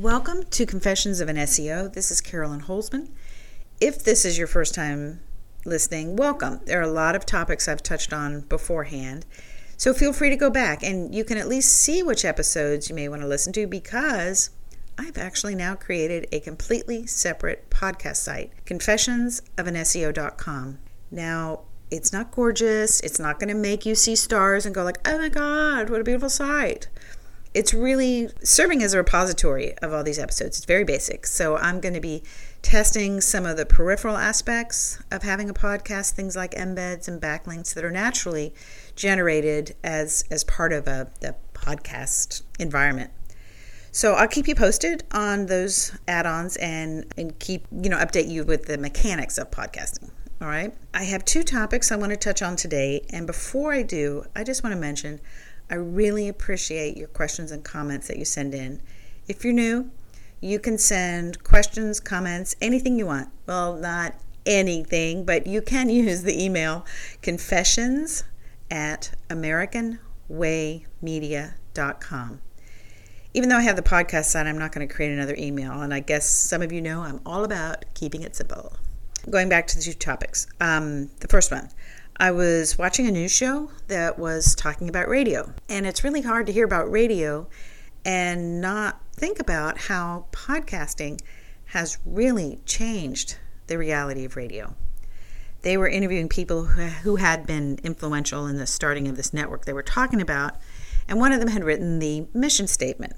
Welcome to Confessions of an SEO. This is Carolyn Holzman. If this is your first time listening, welcome. There are a lot of topics I've touched on beforehand, so feel free to go back and you can at least see which episodes you may want to listen to because I've actually now created a completely separate podcast site, confessionsofanseo.com. Now, it's not gorgeous. It's not going to make you see stars and go like, "Oh my god, what a beautiful site." It's really serving as a repository of all these episodes. It's very basic. So I'm going to be testing some of the peripheral aspects of having a podcast, things like embeds and backlinks that are naturally generated as as part of a the podcast environment. So I'll keep you posted on those add-ons and and keep, you know, update you with the mechanics of podcasting. All right. I have two topics I want to touch on today, and before I do, I just want to mention I really appreciate your questions and comments that you send in. If you're new, you can send questions, comments, anything you want. Well, not anything, but you can use the email confessions at AmericanWayMedia.com. Even though I have the podcast site, I'm not going to create another email. And I guess some of you know I'm all about keeping it simple. Going back to the two topics. Um, the first one I was watching a news show that was talking about radio. And it's really hard to hear about radio and not think about how podcasting has really changed the reality of radio. They were interviewing people who had been influential in the starting of this network they were talking about, and one of them had written the mission statement.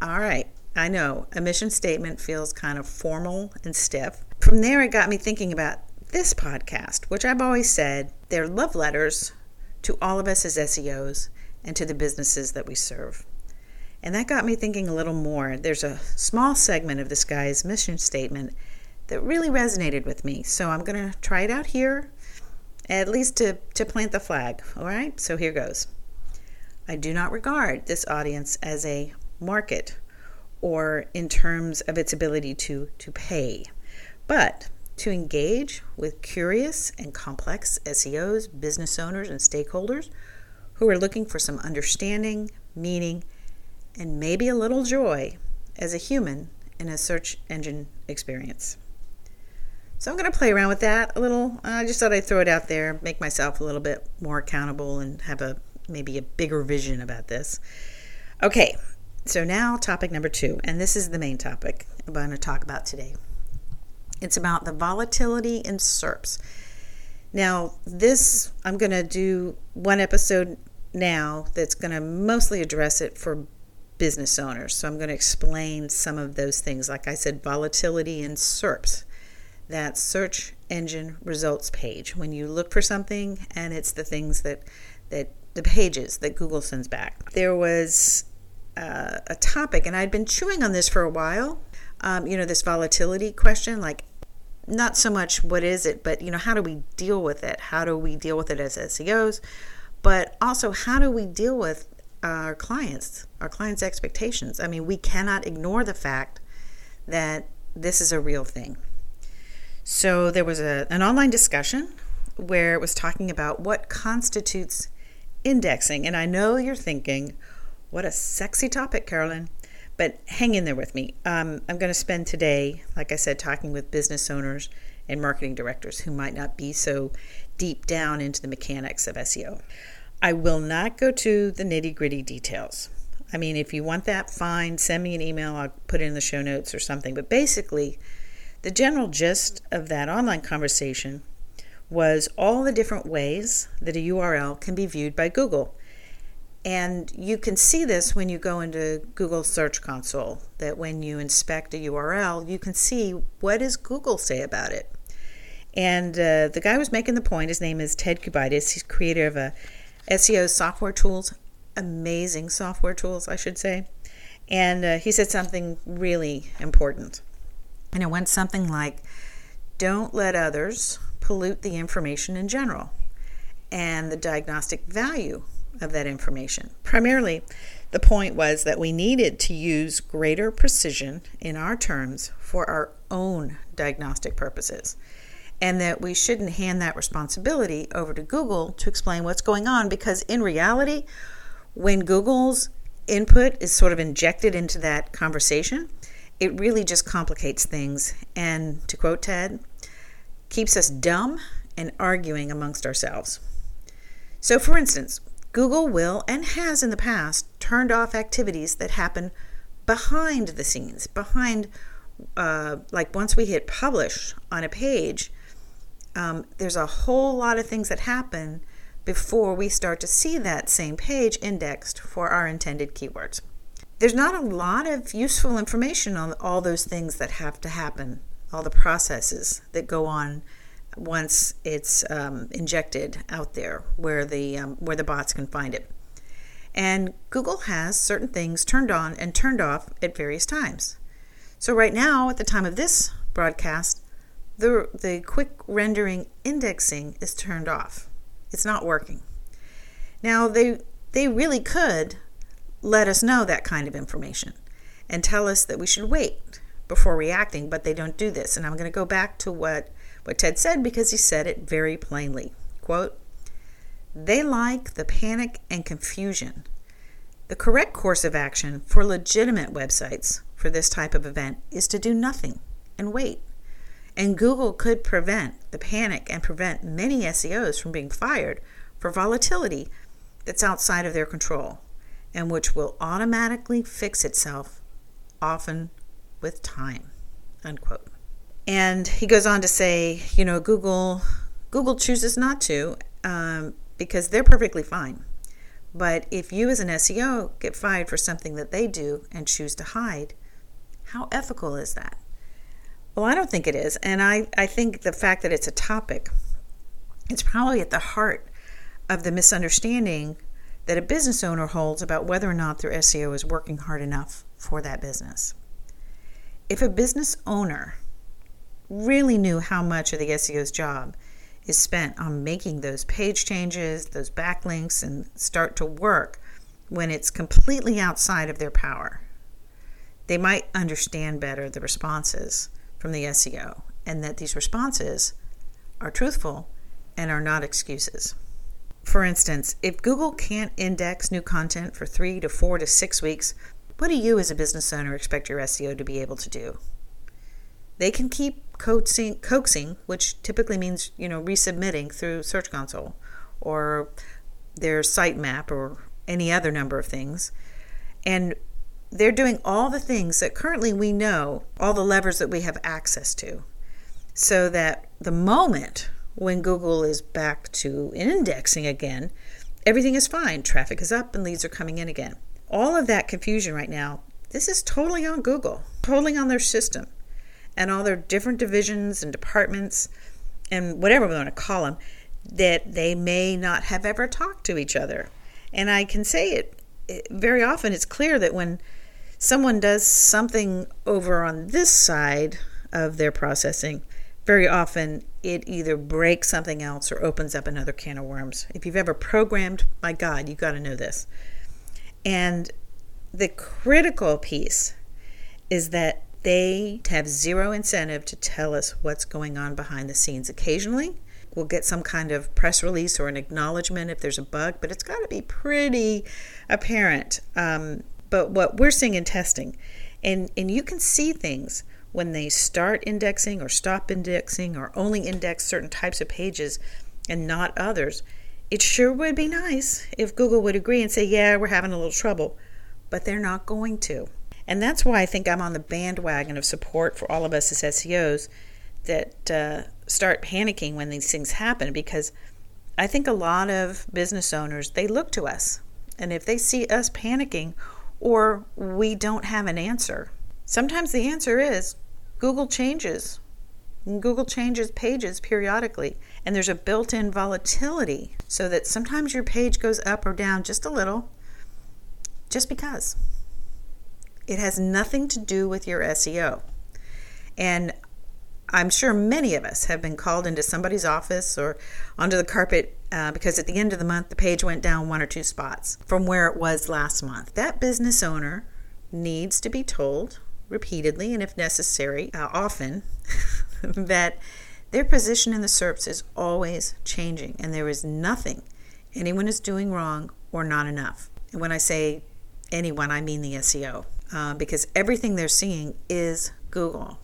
All right, I know a mission statement feels kind of formal and stiff. From there, it got me thinking about this podcast, which I've always said they're love letters to all of us as SEOs and to the businesses that we serve. And that got me thinking a little more. There's a small segment of this guy's mission statement that really resonated with me. So I'm going to try it out here, at least to, to plant the flag. All right, so here goes. I do not regard this audience as a market or in terms of its ability to, to pay, but to engage with curious and complex SEOs, business owners, and stakeholders who are looking for some understanding, meaning, and maybe a little joy as a human in a search engine experience. So I'm going to play around with that a little. I just thought I'd throw it out there, make myself a little bit more accountable, and have a maybe a bigger vision about this. Okay, so now topic number two, and this is the main topic I'm going to talk about today. It's about the volatility in SERPs. Now, this, I'm going to do one episode now that's going to mostly address it for business owners. So I'm going to explain some of those things. Like I said, volatility in SERPs, that search engine results page. When you look for something and it's the things that, that the pages that Google sends back. There was uh, a topic, and I'd been chewing on this for a while. Um, you know, this volatility question, like not so much what is it, but you know, how do we deal with it? How do we deal with it as SEOs? But also, how do we deal with our clients, our clients' expectations? I mean, we cannot ignore the fact that this is a real thing. So there was a, an online discussion where it was talking about what constitutes indexing. And I know you're thinking, what a sexy topic, Carolyn. But hang in there with me. Um, I'm going to spend today, like I said, talking with business owners and marketing directors who might not be so deep down into the mechanics of SEO. I will not go to the nitty gritty details. I mean, if you want that, fine, send me an email. I'll put it in the show notes or something. But basically, the general gist of that online conversation was all the different ways that a URL can be viewed by Google. And you can see this when you go into Google Search Console, that when you inspect a URL, you can see what does Google say about it. And uh, the guy was making the point, his name is Ted Kubaitis. He's creator of a SEO software tools, amazing software tools, I should say. And uh, he said something really important. And it went something like, don't let others pollute the information in general and the diagnostic value of that information. Primarily, the point was that we needed to use greater precision in our terms for our own diagnostic purposes, and that we shouldn't hand that responsibility over to Google to explain what's going on because, in reality, when Google's input is sort of injected into that conversation, it really just complicates things. And to quote Ted, keeps us dumb and arguing amongst ourselves. So, for instance, Google will and has in the past turned off activities that happen behind the scenes, behind, uh, like once we hit publish on a page, um, there's a whole lot of things that happen before we start to see that same page indexed for our intended keywords. There's not a lot of useful information on all those things that have to happen, all the processes that go on once it's um, injected out there where the um, where the bots can find it. And Google has certain things turned on and turned off at various times. So right now, at the time of this broadcast, the the quick rendering indexing is turned off. It's not working. Now they they really could let us know that kind of information and tell us that we should wait before reacting, but they don't do this. And I'm going to go back to what what Ted said because he said it very plainly. Quote, they like the panic and confusion. The correct course of action for legitimate websites for this type of event is to do nothing and wait. And Google could prevent the panic and prevent many SEOs from being fired for volatility that's outside of their control and which will automatically fix itself, often with time. Unquote. And he goes on to say, you know, Google Google chooses not to um, because they're perfectly fine. But if you as an SEO get fired for something that they do and choose to hide, how ethical is that? Well, I don't think it is. And I, I think the fact that it's a topic, it's probably at the heart of the misunderstanding that a business owner holds about whether or not their SEO is working hard enough for that business. If a business owner really knew how much of the SEO's job is spent on making those page changes, those backlinks, and start to work when it's completely outside of their power, they might understand better the responses from the SEO and that these responses are truthful and are not excuses. For instance, if Google can't index new content for three to four to six weeks, what do you as a business owner expect your SEO to be able to do? They can keep coaxing, coaxing which typically means you know resubmitting through Search Console or their sitemap or any other number of things, and they're doing all the things that currently we know, all the levers that we have access to, so that the moment when Google is back to indexing again, everything is fine. Traffic is up and leads are coming in again. All of that confusion right now, this is totally on Google, totally on their system, and all their different divisions and departments and whatever we want to call them that they may not have ever talked to each other. And I can say it, it very often, it's clear that when someone does something over on this side of their processing, very often it either breaks something else or opens up another can of worms. If you've ever programmed, my God, you've got to know this. And the critical piece is that they have zero incentive to tell us what's going on behind the scenes. Occasionally, we'll get some kind of press release or an acknowledgement if there's a bug, but it's got to be pretty apparent. Um, but what we're seeing in testing, and, and you can see things when they start indexing or stop indexing or only index certain types of pages and not others. It sure would be nice if Google would agree and say, yeah, we're having a little trouble, but they're not going to. And that's why I think I'm on the bandwagon of support for all of us as SEOs that uh, start panicking when these things happen because I think a lot of business owners, they look to us. And if they see us panicking or we don't have an answer. Sometimes the answer is Google changes. Google changes pages periodically, and there's a built in volatility so that sometimes your page goes up or down just a little, just because. It has nothing to do with your SEO. And I'm sure many of us have been called into somebody's office or onto the carpet uh, because at the end of the month the page went down one or two spots from where it was last month. That business owner needs to be told repeatedly and, if necessary, uh, often, that their position in the SERPs is always changing and there is nothing anyone is doing wrong or not enough. And when I say anyone, I mean the SEO, uh, because everything they're seeing is Google.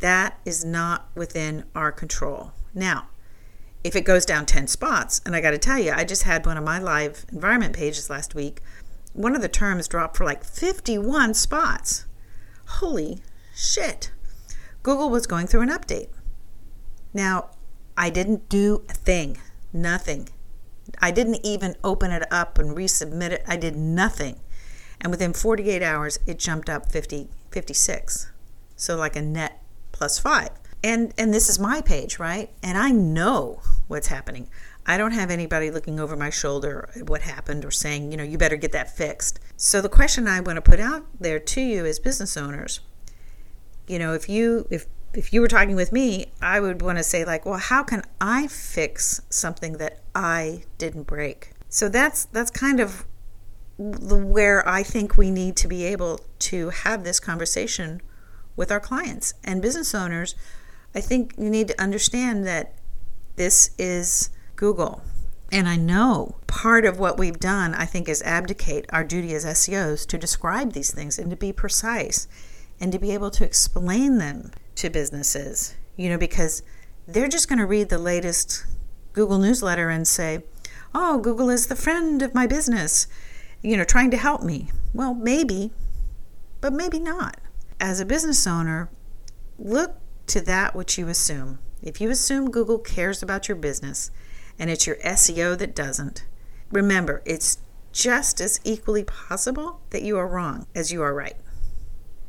That is not within our control. Now, if it goes down 10 spots, and I got to tell you, I just had one of my live environment pages last week, one of the terms dropped for like 51 spots. Holy shit. Google was going through an update. Now, I didn't do a thing, nothing. I didn't even open it up and resubmit it. I did nothing. And within 48 hours, it jumped up 50, 56. So like a net plus five. And and this is my page, right? And I know what's happening. I don't have anybody looking over my shoulder at what happened or saying, you know, you better get that fixed. So the question I want to put out there to you as business owners, you know, if you if if you were talking with me, I would want to say like, well, how can I fix something that I didn't break? So that's that's kind of where I think we need to be able to have this conversation with our clients and business owners. I think you need to understand that this is Google. And I know part of what we've done, I think, is abdicate our duty as SEOs to describe these things and to be precise and to be able to explain them to businesses, you know, because they're just going to read the latest Google newsletter and say, oh, Google is the friend of my business, you know, trying to help me. Well, maybe, but maybe not. As a business owner, look to that which you assume. If you assume Google cares about your business and it's your SEO that doesn't, remember, it's just as equally possible that you are wrong as you are right.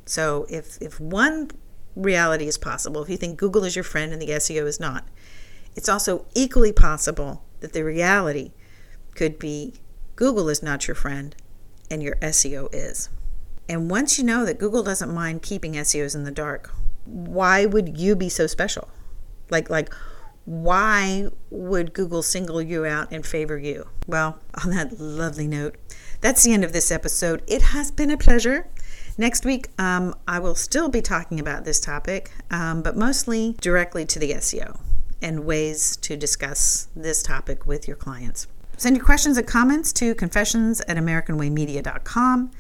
So if, if one reality is possible, if you think Google is your friend and the SEO is not, it's also equally possible that the reality could be Google is not your friend and your SEO is. And once you know that Google doesn't mind keeping SEOs in the dark, why would you be so special? Like like why would Google single you out and favor you? Well, on that lovely note, that's the end of this episode. It has been a pleasure. Next week, um, I will still be talking about this topic, um, but mostly directly to the SEO and ways to discuss this topic with your clients. Send your questions and comments to confessions at AmericanWayMedia.com.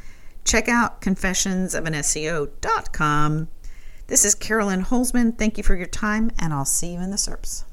Check out confessionsofanseo.com. This is Carolyn Holzman. Thank you for your time, and I'll see you in the SERPs.